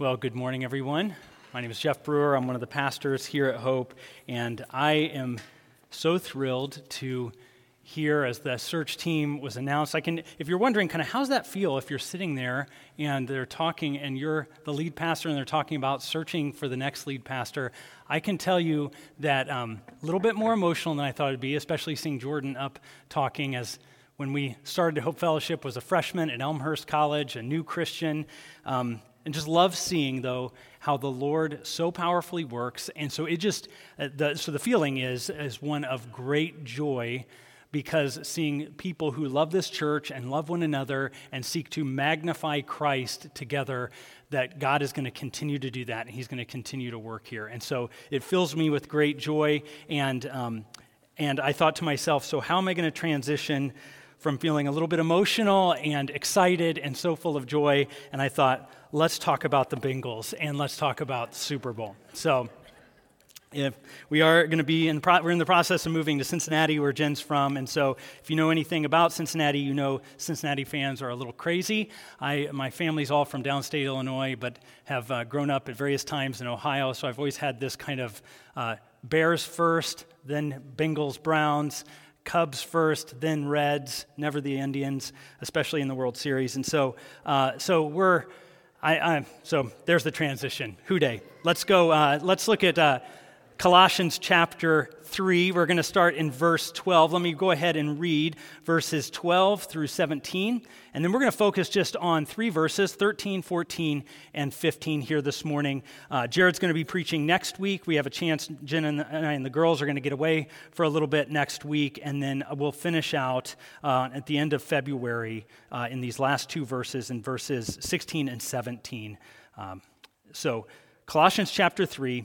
Well, good morning, everyone. My name is Jeff Brewer. I'm one of the pastors here at Hope, and I am so thrilled to hear as the search team was announced. I can, if you're wondering, kind of how's that feel if you're sitting there and they're talking and you're the lead pastor and they're talking about searching for the next lead pastor. I can tell you that um, a little bit more emotional than I thought it'd be, especially seeing Jordan up talking as when we started Hope Fellowship was a freshman at Elmhurst College, a new Christian. Um, and just love seeing though how the lord so powerfully works and so it just uh, the, so the feeling is is one of great joy because seeing people who love this church and love one another and seek to magnify christ together that god is going to continue to do that and he's going to continue to work here and so it fills me with great joy and um, and i thought to myself so how am i going to transition from feeling a little bit emotional and excited and so full of joy. And I thought, let's talk about the Bengals and let's talk about Super Bowl. So, if we are going to be in pro- we're in the process of moving to cincinnati where jen's from and so if you know anything about cincinnati you know cincinnati fans are a little crazy I, my family's all from downstate illinois but have uh, grown up at various times in ohio so i've always had this kind of uh, bears first then bengals browns Cubs first, then Reds, never the Indians, especially in the World Series. And so, uh, so we're, I, I, so there's the transition. Who Dey? Let's go. Uh, let's look at uh, Colossians chapter 3. We're going to start in verse 12. Let me go ahead and read verses 12 through 17. And then we're going to focus just on three verses 13, 14, and 15 here this morning. Uh, Jared's going to be preaching next week. We have a chance, Jen and, the, and the girls are going to get away for a little bit next week. And then we'll finish out uh, at the end of February uh, in these last two verses, in verses 16 and 17. Um, so, Colossians chapter 3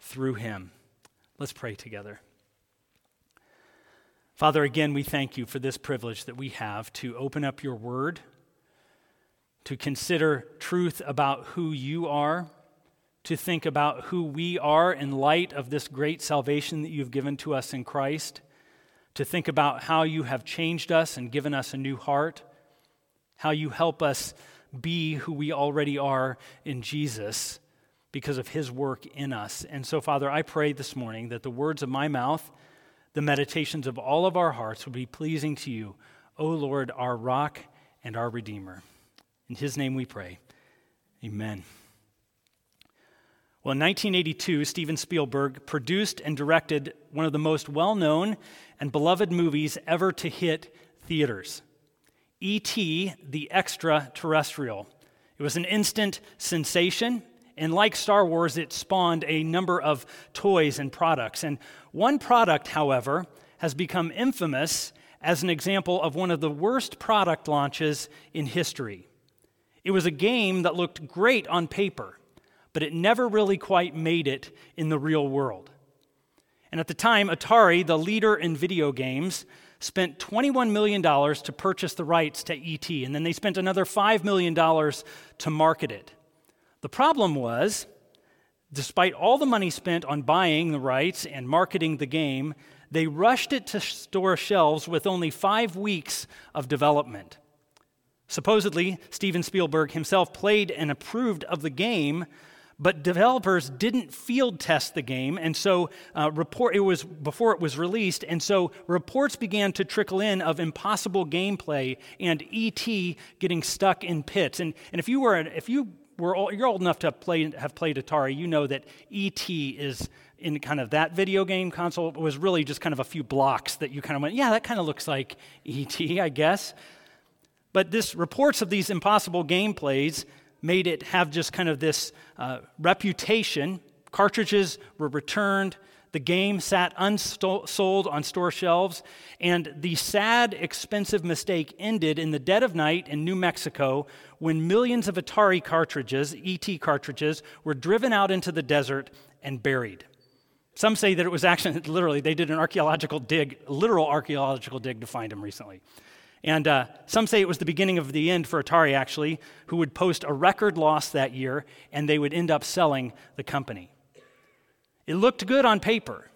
through him. Let's pray together. Father, again, we thank you for this privilege that we have to open up your word, to consider truth about who you are, to think about who we are in light of this great salvation that you've given to us in Christ, to think about how you have changed us and given us a new heart, how you help us be who we already are in Jesus because of his work in us. And so, Father, I pray this morning that the words of my mouth, the meditations of all of our hearts would be pleasing to you, O Lord, our rock and our redeemer. In his name we pray. Amen. Well, in 1982, Steven Spielberg produced and directed one of the most well known and beloved movies ever to hit theaters E.T., the Extraterrestrial. It was an instant sensation. And like Star Wars, it spawned a number of toys and products. And one product, however, has become infamous as an example of one of the worst product launches in history. It was a game that looked great on paper, but it never really quite made it in the real world. And at the time, Atari, the leader in video games, spent $21 million to purchase the rights to ET, and then they spent another $5 million to market it. The problem was, despite all the money spent on buying the rights and marketing the game, they rushed it to store shelves with only five weeks of development. Supposedly, Steven Spielberg himself played and approved of the game, but developers didn't field test the game, and so uh, report it was before it was released, and so reports began to trickle in of impossible gameplay and ET getting stuck in pits. And, and if you were if you all, you're old enough to have played, have played Atari, you know that ET is in kind of that video game console was really just kind of a few blocks that you kind of went, yeah, that kind of looks like ET, I guess. But this reports of these impossible gameplays made it have just kind of this uh, reputation. Cartridges were returned. The game sat unsold on store shelves, and the sad, expensive mistake ended in the dead of night in New Mexico when millions of Atari cartridges, ET cartridges, were driven out into the desert and buried. Some say that it was actually, literally, they did an archaeological dig, literal archaeological dig to find them recently. And uh, some say it was the beginning of the end for Atari, actually, who would post a record loss that year and they would end up selling the company. It looked good on paper,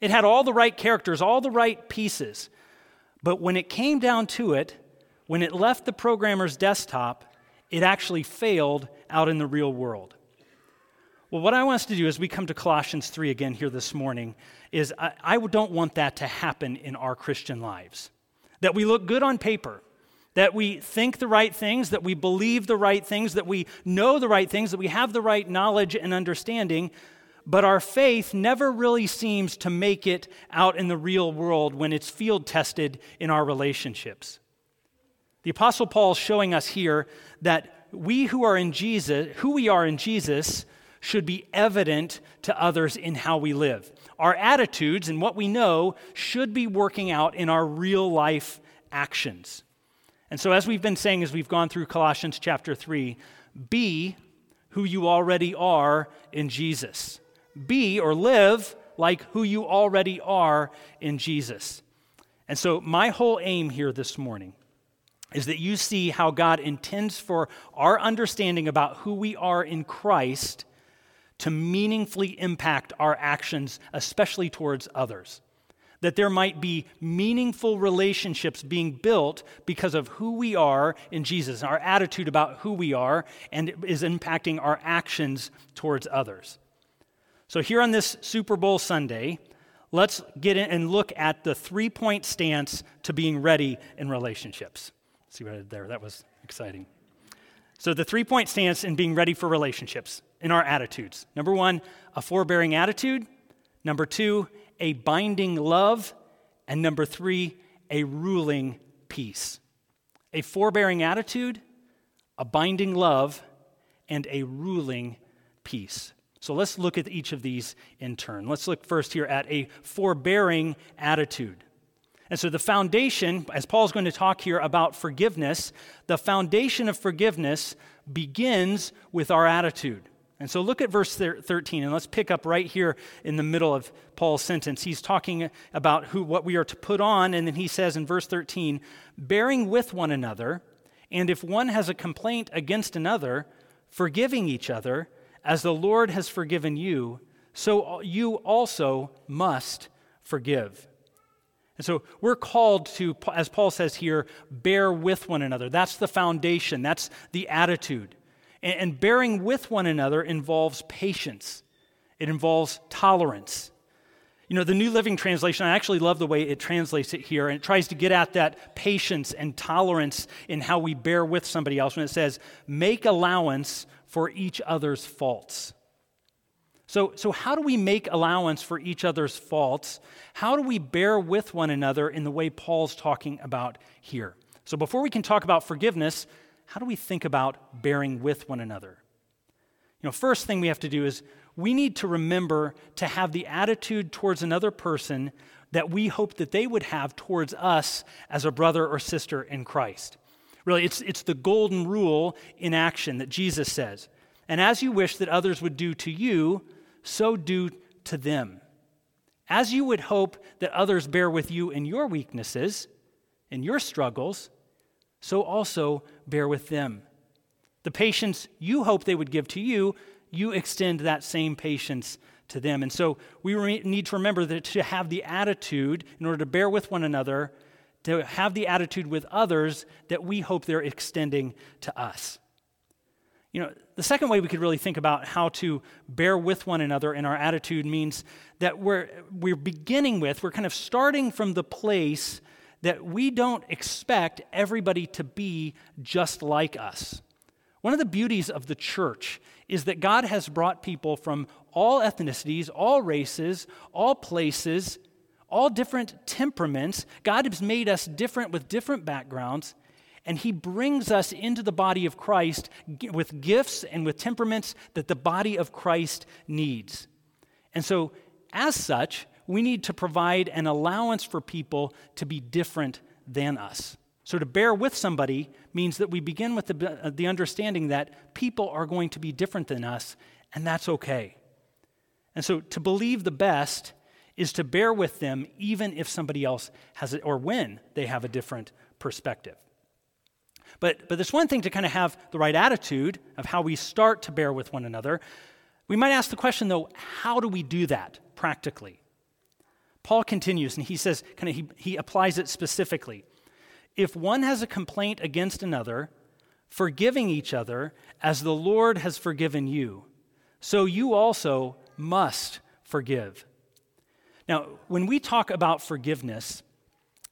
it had all the right characters, all the right pieces. But when it came down to it, when it left the programmer's desktop, it actually failed out in the real world. Well, what I want us to do as we come to Colossians 3 again here this morning is I, I don't want that to happen in our Christian lives. That we look good on paper, that we think the right things, that we believe the right things, that we know the right things, that we have the right knowledge and understanding, but our faith never really seems to make it out in the real world when it's field tested in our relationships. The Apostle Paul is showing us here that we who are in Jesus, who we are in Jesus, should be evident to others in how we live. Our attitudes and what we know should be working out in our real life actions. And so, as we've been saying as we've gone through Colossians chapter 3, be who you already are in Jesus. Be or live like who you already are in Jesus. And so, my whole aim here this morning is that you see how God intends for our understanding about who we are in Christ to meaningfully impact our actions, especially towards others. That there might be meaningful relationships being built because of who we are in Jesus, our attitude about who we are, and is impacting our actions towards others. So, here on this Super Bowl Sunday, let's get in and look at the three point stance to being ready in relationships. See what I did there? That was exciting. So, the three point stance in being ready for relationships in our attitudes. Number one, a forbearing attitude. Number two, a binding love. And number three, a ruling peace. A forbearing attitude, a binding love, and a ruling peace. So let's look at each of these in turn. Let's look first here at a forbearing attitude. And so, the foundation, as Paul's going to talk here about forgiveness, the foundation of forgiveness begins with our attitude. And so look at verse 13 and let's pick up right here in the middle of Paul's sentence. He's talking about who what we are to put on and then he says in verse 13, bearing with one another, and if one has a complaint against another, forgiving each other, as the Lord has forgiven you, so you also must forgive. And so we're called to, as Paul says here, bear with one another. That's the foundation, that's the attitude. And bearing with one another involves patience, it involves tolerance. You know, the New Living Translation, I actually love the way it translates it here, and it tries to get at that patience and tolerance in how we bear with somebody else when it says, make allowance for each other's faults. So, so, how do we make allowance for each other's faults? How do we bear with one another in the way Paul's talking about here? So, before we can talk about forgiveness, how do we think about bearing with one another? You know, first thing we have to do is we need to remember to have the attitude towards another person that we hope that they would have towards us as a brother or sister in Christ. Really, it's, it's the golden rule in action that Jesus says. And as you wish that others would do to you, so do to them. As you would hope that others bear with you in your weaknesses, in your struggles, so also bear with them. The patience you hope they would give to you, you extend that same patience to them. And so we re- need to remember that to have the attitude, in order to bear with one another, to have the attitude with others that we hope they're extending to us. You know, the second way we could really think about how to bear with one another in our attitude means that we're, we're beginning with, we're kind of starting from the place that we don't expect everybody to be just like us. One of the beauties of the church is that God has brought people from all ethnicities, all races, all places, all different temperaments. God has made us different with different backgrounds, and He brings us into the body of Christ with gifts and with temperaments that the body of Christ needs. And so, as such, we need to provide an allowance for people to be different than us. So, to bear with somebody means that we begin with the, uh, the understanding that people are going to be different than us, and that's okay. And so, to believe the best is to bear with them even if somebody else has it, or when they have a different perspective. But, but there's one thing to kind of have the right attitude of how we start to bear with one another. We might ask the question, though, how do we do that practically? Paul continues and he says, kind of, he, he applies it specifically if one has a complaint against another, forgiving each other as the Lord has forgiven you, so you also must forgive. Now, when we talk about forgiveness,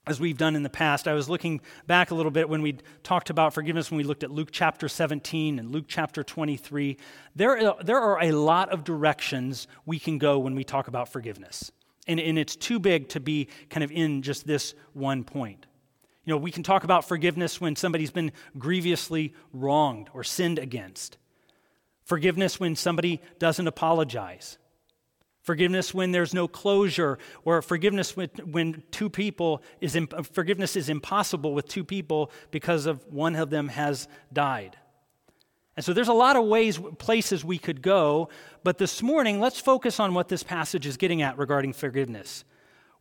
as we've done in the past, I was looking back a little bit when we talked about forgiveness when we looked at Luke chapter 17 and Luke chapter 23. There, there are a lot of directions we can go when we talk about forgiveness. And, and it's too big to be kind of in just this one point. You know, we can talk about forgiveness when somebody's been grievously wronged or sinned against. Forgiveness when somebody doesn't apologize. Forgiveness when there's no closure, or forgiveness when, two people is forgiveness is impossible with two people because of one of them has died. And so there's a lot of ways, places we could go, but this morning let's focus on what this passage is getting at regarding forgiveness.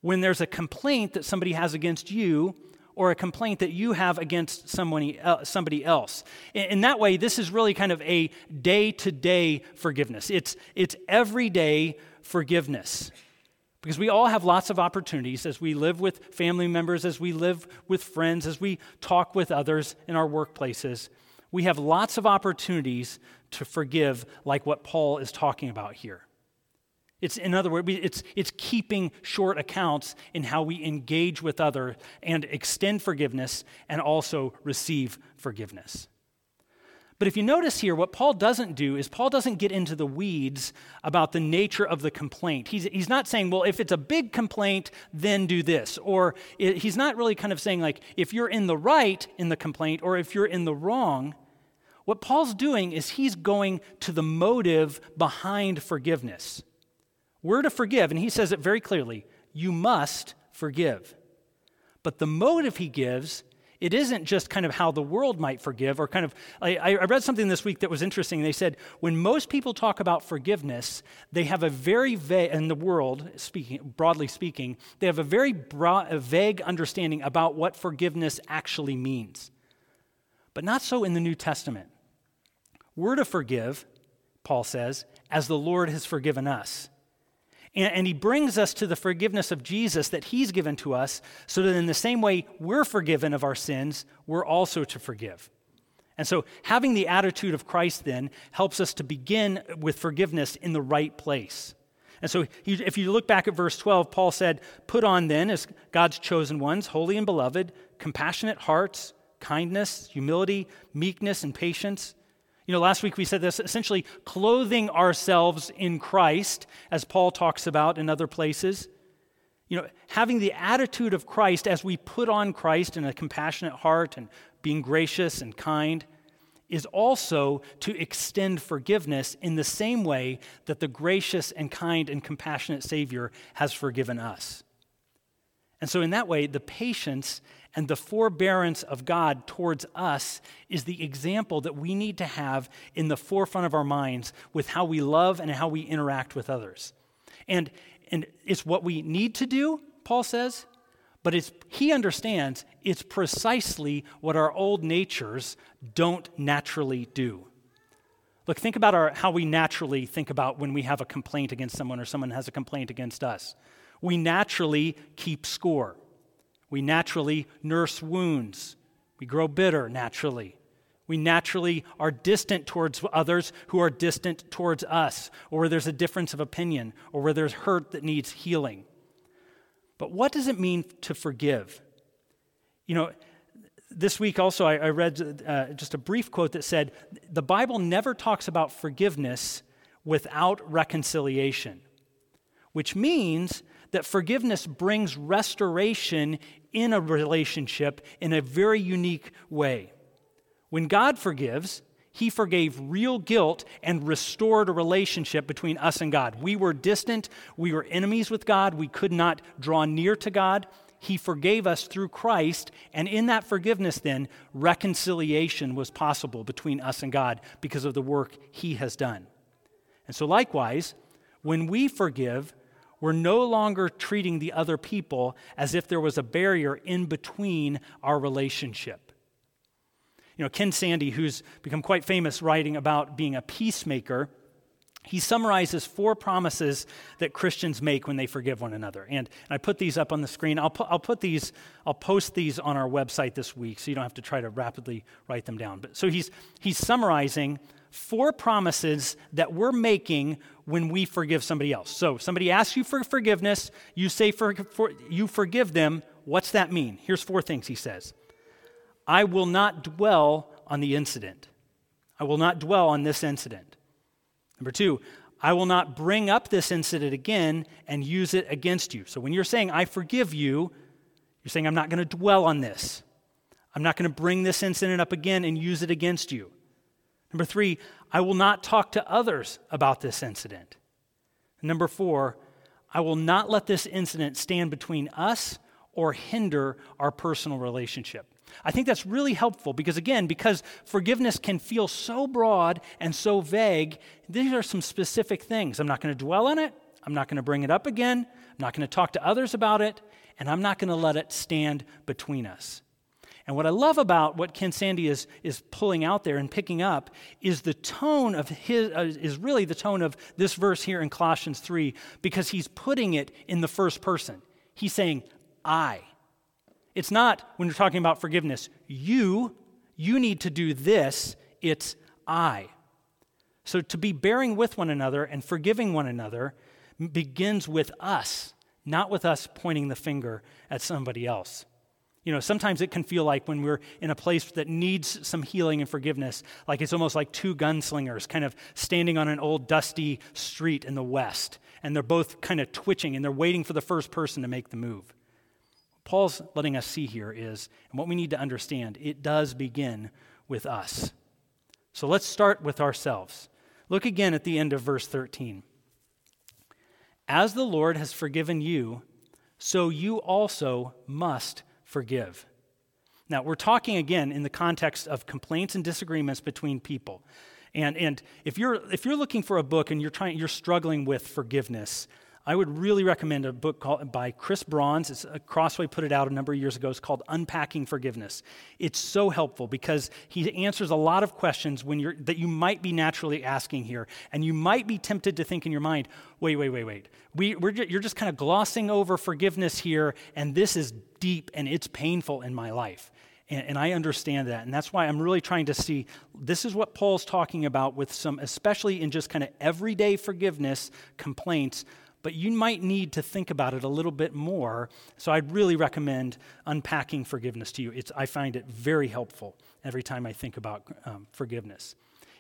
When there's a complaint that somebody has against you, or a complaint that you have against somebody uh, somebody else. In that way, this is really kind of a day to day forgiveness. It's, it's everyday forgiveness. Because we all have lots of opportunities as we live with family members, as we live with friends, as we talk with others in our workplaces. We have lots of opportunities to forgive, like what Paul is talking about here. It's, in other words, it's, it's keeping short accounts in how we engage with other and extend forgiveness and also receive forgiveness. But if you notice here, what Paul doesn't do is Paul doesn't get into the weeds about the nature of the complaint. He's, he's not saying, well, if it's a big complaint, then do this. Or it, he's not really kind of saying, like, if you're in the right in the complaint or if you're in the wrong. What Paul's doing is he's going to the motive behind forgiveness. We're to forgive, and he says it very clearly you must forgive. But the motive he gives, it isn't just kind of how the world might forgive, or kind of. I, I read something this week that was interesting. They said when most people talk about forgiveness, they have a very vague, in the world, speaking, broadly speaking, they have a very broad, a vague understanding about what forgiveness actually means. But not so in the New Testament. We're to forgive, Paul says, as the Lord has forgiven us. And, and, he brings us to the forgiveness of Jesus that he's given to us, so that in the same way we're forgiven of our sins, we're also to forgive. And so, having the attitude of Christ then helps us to begin with forgiveness in the right place. And so, if you look back at verse 12, Paul said, Put on then, as God's chosen ones, holy and beloved, compassionate hearts, kindness, humility, meekness, and patience you know, last week we said this essentially clothing ourselves in Christ, as Paul talks about in other places. You know, having the attitude of Christ as we put on Christ in a compassionate heart and being gracious and kind is also to extend forgiveness in the same way that the gracious and kind and compassionate Savior has forgiven us. And so, in that way, the patience and the forbearance of God towards us is the example that we need to have in the forefront of our minds with how we love and how we interact with others. And, and it's what we need to do, Paul says, but it's, he understands it's precisely what our old natures don't naturally do. Look, think about our, how we naturally think about when we have a complaint against someone or someone has a complaint against us. We naturally keep score. We naturally nurse wounds. We grow bitter naturally. We naturally are distant towards others who are distant towards us, or where there's a difference of opinion, or where there's hurt that needs healing. But what does it mean to forgive? You know, this week also I, I read uh, just a brief quote that said, The Bible never talks about forgiveness without reconciliation, which means that forgiveness brings restoration in a relationship in a very unique way. When God forgives, he forgave real guilt and restored a relationship between us and God. We were distant, we were enemies with God, we could not draw near to God. He forgave us through Christ, and in that forgiveness, then, reconciliation was possible between us and God because of the work He has done. And so, likewise, when we forgive, we're no longer treating the other people as if there was a barrier in between our relationship. You know, Ken Sande, who's become quite famous writing about being a peacemaker, he summarizes four promises that Christians make when they forgive one another. And, I put these up on the screen. I'll, pu- I'll put these, I'll post these on our website this week so you don't have to try to rapidly write them down. But so he's, he's summarizing four promises that we're making when we forgive somebody else. So somebody asks you for forgiveness, you say for, for you forgive them. What's that mean? Here's four things he says. I will not dwell on the incident. I will not dwell on this incident. Number two, I will not bring up this incident again and use it against you. So when you're saying, I forgive you, you're saying, I'm not going to dwell on this. I'm not going to bring this incident up again and use it against you. Number three, I will not talk to others about this incident. number four, I will not let this incident stand between us or hinder our personal relationship. I think that's really helpful because, again, because forgiveness can feel so broad and so vague, these are some specific things. I'm not going to dwell on it, I'm not going to bring it up again, I'm not going to talk to others about it, and I'm not going to let it stand between us. And what I love about what Ken Sande is, is pulling out there and picking up is the tone of his, uh, is really the tone of this verse here in Colossians 3, because he's putting it in the first person. He's saying, I. It's not when you're talking about forgiveness, you, you need to do this, it's I. So to be bearing with one another and forgiving one another begins with us, not with us pointing the finger at somebody else. You know, sometimes it can feel like when we're in a place that needs some healing and forgiveness, like it's almost like two gunslingers kind of standing on an old dusty street in the West, and they're both kind of twitching and they're waiting for the first person to make the move. Paul's letting us see here is, and what we need to understand, it does begin with us. So let's start with ourselves. Look again at the end of verse 13. As the Lord has forgiven you, so you also must forgive. Now, we're talking again in the context of complaints and disagreements between people. And, and if, you're, if you're looking for a book and you're, trying, you're struggling with forgiveness, I would really recommend a book called, by Chris Brauns. It's a Crossway put it out a number of years ago. It's called Unpacking Forgiveness. It's so helpful because he answers a lot of questions when you're, that you might be naturally asking here. And you might be tempted to think in your mind, wait, wait, wait, wait. We, we're, you're just kind of glossing over forgiveness here, and this is deep and it's painful in my life. And, and, I understand that. And that's why I'm really trying to see this is what Paul's talking about with some, especially in just kind of everyday forgiveness complaints but you might need to think about it a little bit more. So I'd really recommend unpacking forgiveness to you. It's, I find it very helpful every time I think about um, forgiveness.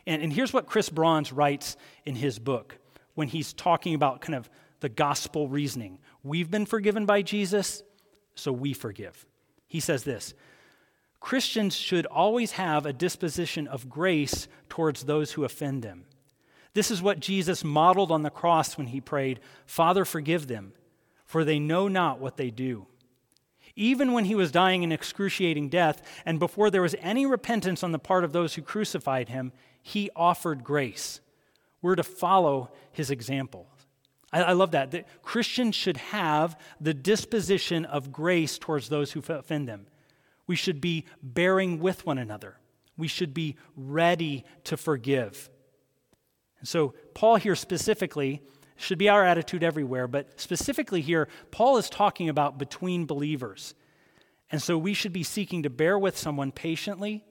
And, and here's what Chris Brauns writes in his book when he's talking about kind of the gospel reasoning. We've been forgiven by Jesus, so we forgive. He says this Christians should always have a disposition of grace towards those who offend them. This is what Jesus modeled on the cross when he prayed, Father, forgive them, for they know not what they do. Even when he was dying an excruciating death, and before there was any repentance on the part of those who crucified him, he offered grace. We're to follow his example. I, love that. That Christians should have the disposition of grace towards those who offend them. We should be bearing with one another. We should be ready to forgive. And so, Paul here specifically should be our attitude everywhere, but specifically here, Paul is talking about between believers. And so, we should be seeking to bear with someone patiently,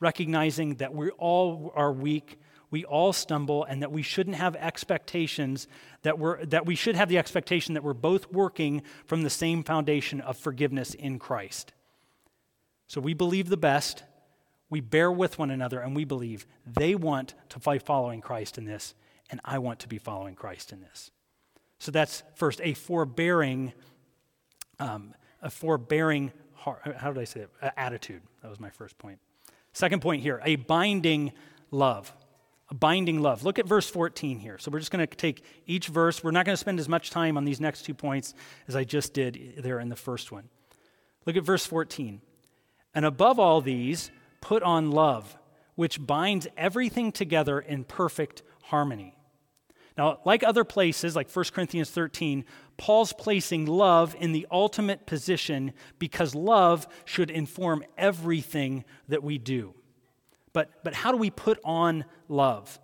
recognizing that we all are weak, we all stumble, and that we shouldn't have expectations that we're that we should have the expectation that we're both working from the same foundation of forgiveness in Christ. So we believe the best, we bear with one another, and we believe they want to be following Christ in this, and I want to be following Christ in this. So that's first a forbearing, um, a forbearing heart. How did I say it? attitude. That was my first point. Second point here a binding love. A binding love. Look at verse 14 here. So we're just going to take each verse. We're not going to spend as much time on these next two points as I just did there in the first one. Look at verse 14. And above all these, put on love, which binds everything together in perfect harmony. Now, like other places, like 1 Corinthians 13, Paul's placing love in the ultimate position because love should inform everything that we do. But, but how do we put on love?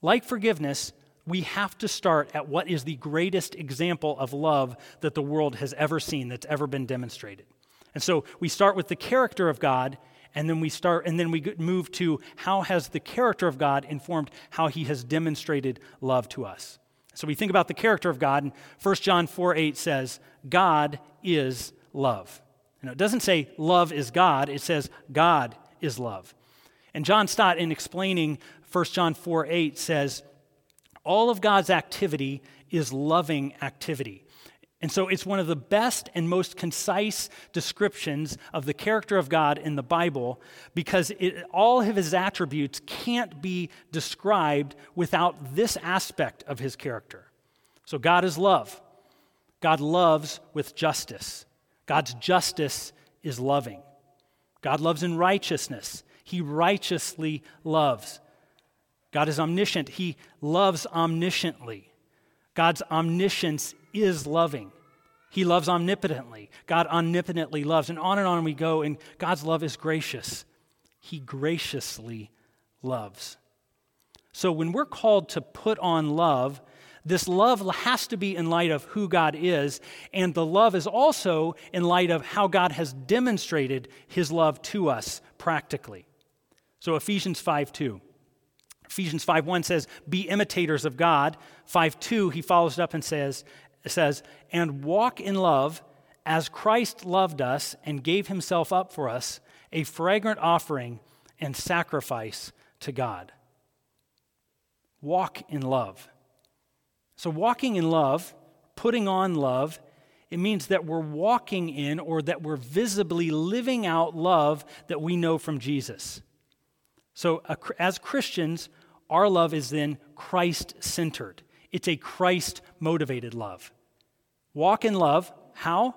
Like forgiveness, we have to start at what is the greatest example of love that the world has ever seen, that's ever been demonstrated. And so we start with the character of God and then we start and then we move to how has the character of god informed how he has demonstrated love to us? So we think about the character of god and 1 john 4 8 says god is love. And it doesn't say love is god it says god is love. And john stott in explaining 1 john 4 8 says all of god's activity is loving activity and so it's one of the best and most concise descriptions of the character of God in the Bible because it, all of his attributes can't be described without this aspect of his character. So God is love. God loves with justice. God's justice is loving. God loves in righteousness. He righteously loves. God is omniscient. He loves omnisciently. God's omniscience is loving. He loves omnipotently. God omnipotently loves. And on and on we go. And God's love is gracious. He graciously loves. So when we're called to put on love, this love has to be in light of who God is, and the love is also in light of how God has demonstrated his love to us practically. So Ephesians 5 2. Ephesians 5 1 says, Be imitators of God. 5 2, he follows it up and says, says, And walk in love as Christ loved us and gave himself up for us, a fragrant offering and sacrifice to God. Walk in love. So, walking in love, putting on love, it means that we're walking in or that we're visibly living out love that we know from Jesus. So, as Christians, our love is then Christ centered. It's a Christ motivated love. Walk in love. How?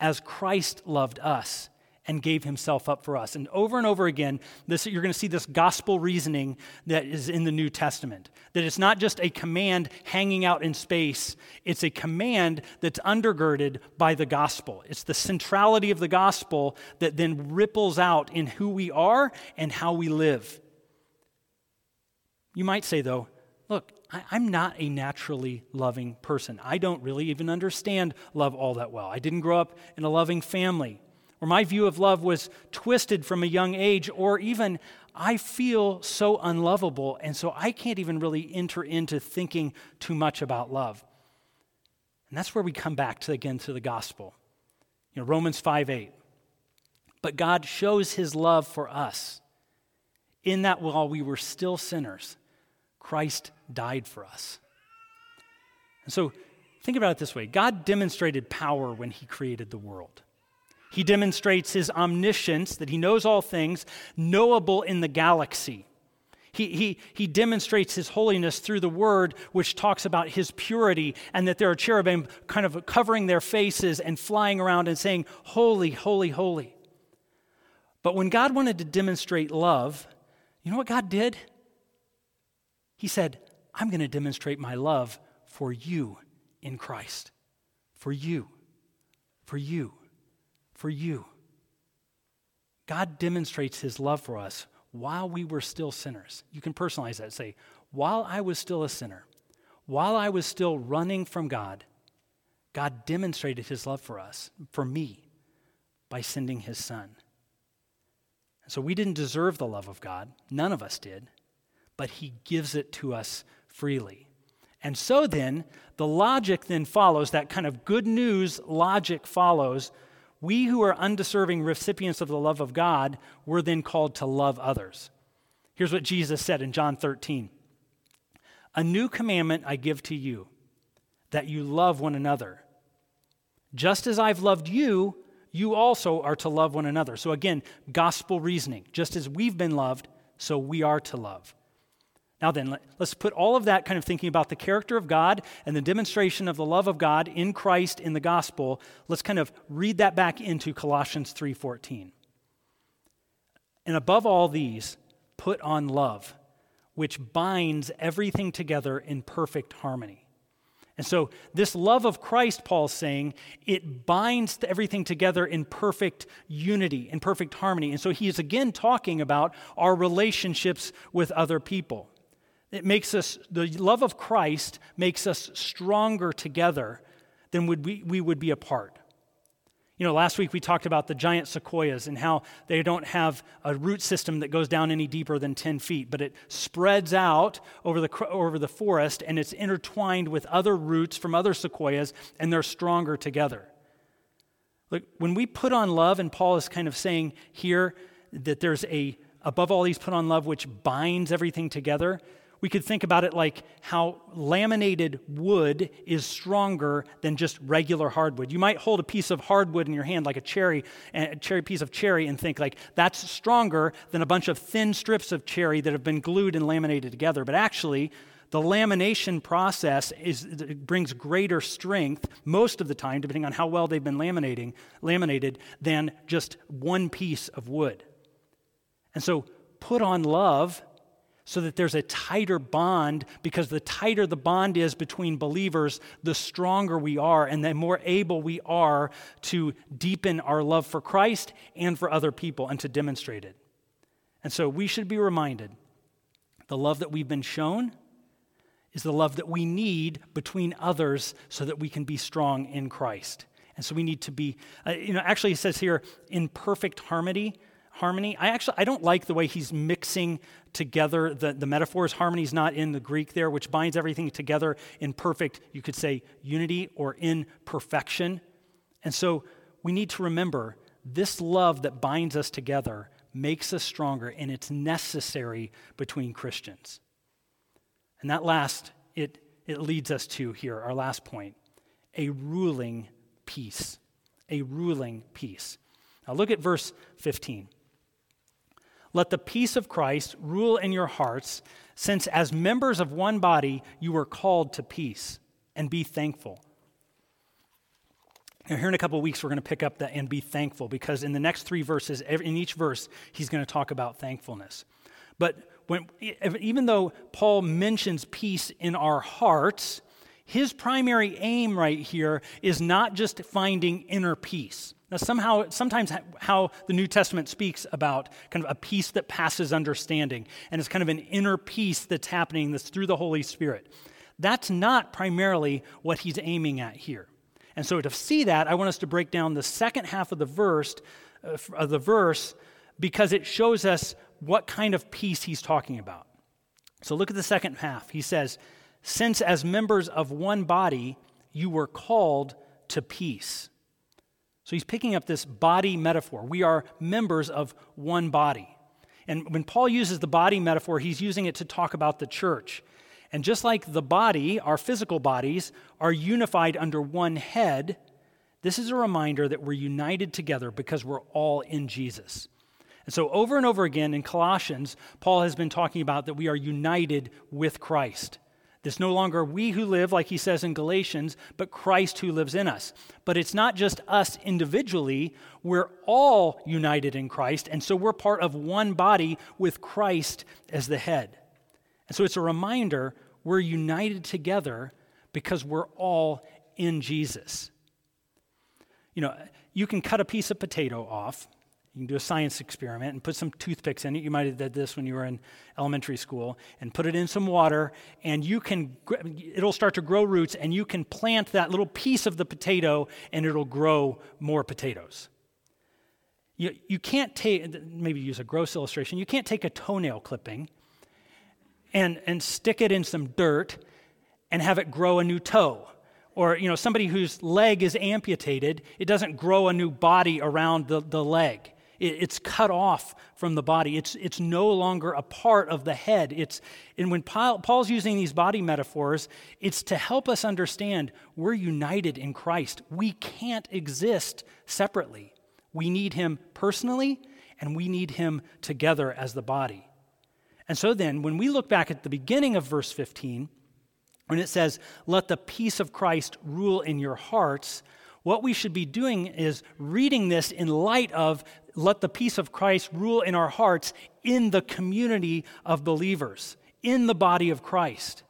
As Christ loved us and gave himself up for us. And over and over again, this, you're going to see this gospel reasoning that is in the New Testament. That it's not just a command hanging out in space, it's a command that's undergirded by the gospel. It's the centrality of the gospel that then ripples out in who we are and how we live. You might say, though, look, I, am not a naturally loving person. I don't really even understand love all that well. I didn't grow up in a loving family, or my view of love was twisted from a young age, or even I feel so unlovable, and so I can't even really enter into thinking too much about love. And that's where we come back to again to the gospel. You know, Romans 5 8. But God shows his love for us in that while we were still sinners, Christ died for us. And so think about it this way God demonstrated power when he created the world. He demonstrates his omniscience, that he knows all things, knowable in the galaxy. He, he, he demonstrates his holiness through the word, which talks about his purity, and that there are cherubim kind of covering their faces and flying around and saying, Holy, holy, holy. But when God wanted to demonstrate love, you know what God did? He said, I'm going to demonstrate my love for you in Christ. For you. For you. For you. God demonstrates his love for us while we were still sinners. You can personalize that. Say, while I was still a sinner, while I was still running from God, God demonstrated his love for us, for me, by sending his son. So we didn't deserve the love of God. None of us did but he gives it to us freely. And so then, the logic then follows, that kind of good news logic follows. we who are undeserving recipients of the love of God were then called to love others. Here's what Jesus said in John 13 A new commandment I give to you, that you love one another. Just as I've loved you, you also are to love one another. So, again, gospel reasoning. Just as we've been loved, so we are to love. Now, then, let's put all of that kind of thinking about the character of God and the demonstration of the love of God in Christ in the gospel. Let's kind of read that back into Colossians 3:14. And above all these, put on love, which binds everything together in perfect harmony. And so, this love of Christ, Paul's saying, it binds everything together in perfect unity, in perfect harmony. And so, he is again talking about our relationships with other people. It makes us, the love of Christ makes us stronger together than would we, we would be apart. You know, last week we talked about the giant sequoias and how they don't have a root system that goes down any deeper than 10 feet, but it spreads out over the, over the forest and it's intertwined with other roots from other sequoias and they're stronger together. Look, when we put on love, and Paul is kind of saying here that there's a, above all these, put on love which binds everything together we could think about it like how laminated wood is stronger than just regular hardwood. You might hold a piece of hardwood in your hand, like a cherry, a cherry piece of cherry, and think like that's stronger than a bunch of thin strips of cherry that have been glued and laminated together. But actually, the lamination process is, brings greater strength most of the time, depending on how well they've been laminating, laminated, than just one piece of wood. And so, put on love so that there's a tighter bond because the tighter the bond is between believers, the stronger we are and the more able we are to deepen our love for Christ and for other people and to demonstrate it. And so we should be reminded the love that we've been shown is the love that we need between others so that we can be strong in Christ. And so we need to be, uh, you know, actually, it says here, in perfect harmony harmony. I actually I don't like the way he's mixing together the, the metaphors. Harmony is not in the Greek there, which binds everything together in perfect, you could say, unity or in perfection. And so we need to remember this love that binds us together makes us stronger, and it's necessary between Christians. And that last, it, it leads us to here, our last point a ruling peace. A ruling peace. Now look at verse 15. Let the peace of Christ rule in your hearts, since as members of one body you were called to peace, and be thankful. Now, here in a couple of weeks, we're going to pick up that and be thankful because in the next three verses, in each verse, he's going to talk about thankfulness. But when, even though Paul mentions peace in our hearts, his primary aim right here is not just finding inner peace. Now, somehow, sometimes how the New Testament speaks about kind of a peace that passes understanding, and it's kind of an inner peace that's happening that's through the Holy Spirit. That's not primarily what he's aiming at here. And so to see that, I want us to break down the second half of the verse, uh, of the verse because it shows us what kind of peace he's talking about. So look at the second half. He says, "Since as members of one body you were called to peace." So he's picking up this body metaphor. We are members of one body. And when Paul uses the body metaphor, he's using it to talk about the church. And just like the body, our physical bodies, are unified under one head, this is a reminder that we're united together because we're all in Jesus. And so, over and over again in Colossians, Paul has been talking about that we are united with Christ. It's no longer we who live, like he says in Galatians, but Christ who lives in us. But it's not just us individually, we're all united in Christ, and so we're part of one body with Christ as the head. And so it's a reminder we're united together because we're all in Jesus. You know, you can cut a piece of potato off you can do a science experiment and put some toothpicks in it. You might have did this when you were in elementary school and put it in some water and you can it'll start to grow roots and you can plant that little piece of the potato and it'll grow more potatoes. You, you can't take maybe use a gross illustration. You can't take a toenail clipping and, and stick it in some dirt and have it grow a new toe or you know, somebody whose leg is amputated, it doesn't grow a new body around the, the leg. It, it's cut off from the body. It's, it's no longer a part of the head. It's, and when Paul, Paul's using these body metaphors, it's to help us understand we're united in Christ. We can't exist separately. We need him personally, and we need him together as the body. And so then, when we look back at the beginning of verse 15, when it says, Let the peace of Christ rule in your hearts, what we should be doing is reading this in light of let the peace of Christ rule in our hearts in the community of believers, in the body of Christ.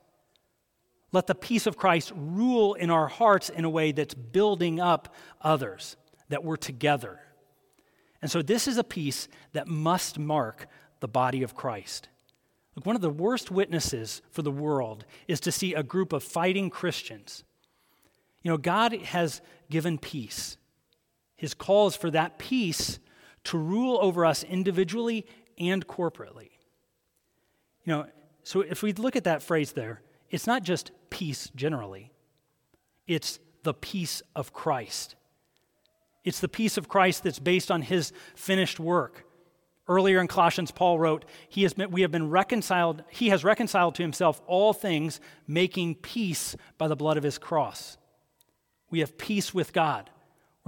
Let the peace of Christ rule in our hearts in a way that's building up others, that we're together. And so, this is a peace that must mark the body of Christ. Look, one of the worst witnesses for the world is to see a group of fighting Christians. You know, God has given peace. His call is for that peace to rule over us individually and corporately. You know, so if we look at that phrase there, it's not just peace generally, it's the peace of Christ. It's the peace of Christ that's based on his finished work. Earlier in Colossians, Paul wrote, he has been, We have been reconciled, He has reconciled to Himself all things, making peace by the blood of His cross. We have peace with God.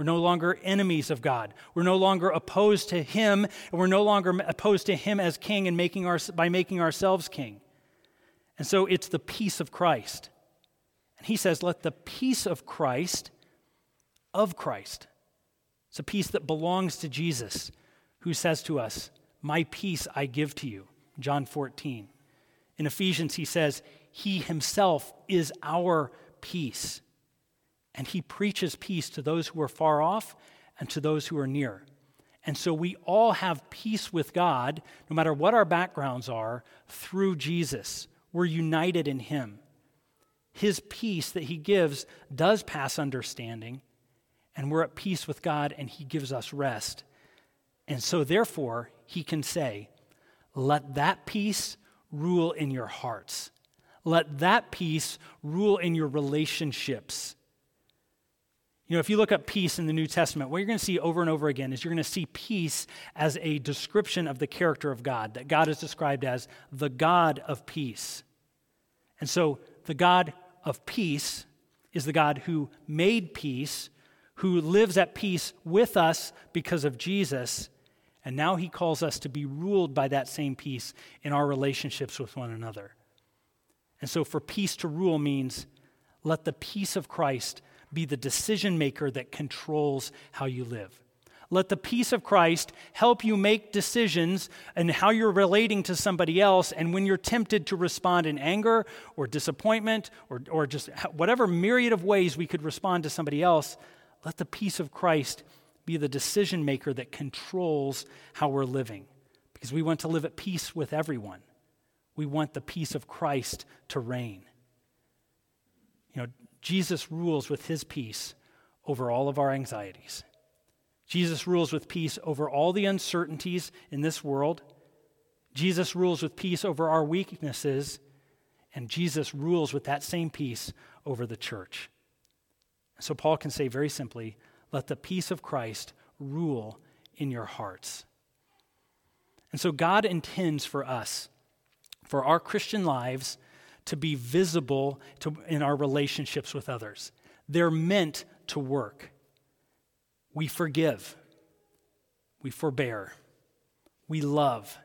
We're no longer enemies of God. We're no longer opposed to Him, and we're no longer opposed to Him as King and making our, by making ourselves King. And so it's the peace of Christ. And He says, Let the peace of Christ, of Christ, it's a peace that belongs to Jesus who says to us, My peace I give to you. John 14. In Ephesians, he says, He himself is our peace. And he preaches peace to those who are far off and to those who are near. And so we all have peace with God, no matter what our backgrounds are, through Jesus. We're united in him. His peace that he gives does pass understanding, and we're at peace with God, and he gives us rest. And so, therefore, he can say, Let that peace rule in your hearts. Let that peace rule in your relationships. You know, if you look up peace in the New Testament, what you're going to see over and over again is you're going to see peace as a description of the character of God, that God is described as the God of peace. And so, the God of peace is the God who made peace, who lives at peace with us because of Jesus. And now he calls us to be ruled by that same peace in our relationships with one another. And so, for peace to rule means let the peace of Christ be the decision maker that controls how you live. Let the peace of Christ help you make decisions and how you're relating to somebody else. And when you're tempted to respond in anger or disappointment or, or just whatever myriad of ways we could respond to somebody else, let the peace of Christ be the decision maker that controls how we're living. Because we want to live at peace with everyone. We want the peace of Christ to reign. You know, Jesus rules with his peace over all of our anxieties. Jesus rules with peace over all the uncertainties in this world. Jesus rules with peace over our weaknesses. And Jesus rules with that same peace over the church. So Paul can say very simply, let the peace of Christ rule in your hearts. And so God intends for us, for our Christian lives, to be visible to, in our relationships with others. They're meant to work. We forgive, we forbear, we love,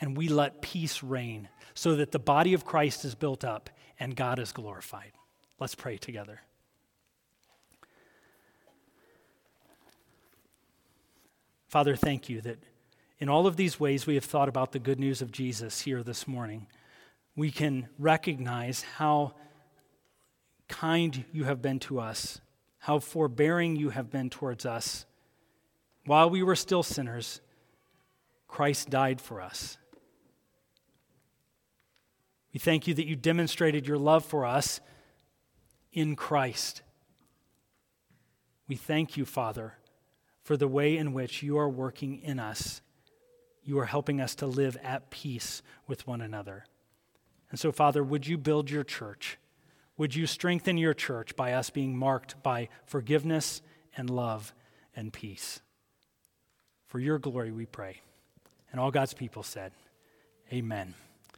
and we let peace reign so that the body of Christ is built up and God is glorified. Let's pray together. Father, thank you that in all of these ways we have thought about the good news of Jesus here this morning. We can recognize how kind you have been to us, how forbearing you have been towards us. While we were still sinners, Christ died for us. We thank you that you demonstrated your love for us in Christ. We thank you, Father, for the way in which you are working in us. You are helping us to live at peace with one another. And so, Father, would you build your church? would you strengthen your church by us being marked by forgiveness and love and peace? For your glory, we pray. And all God's people said, Amen.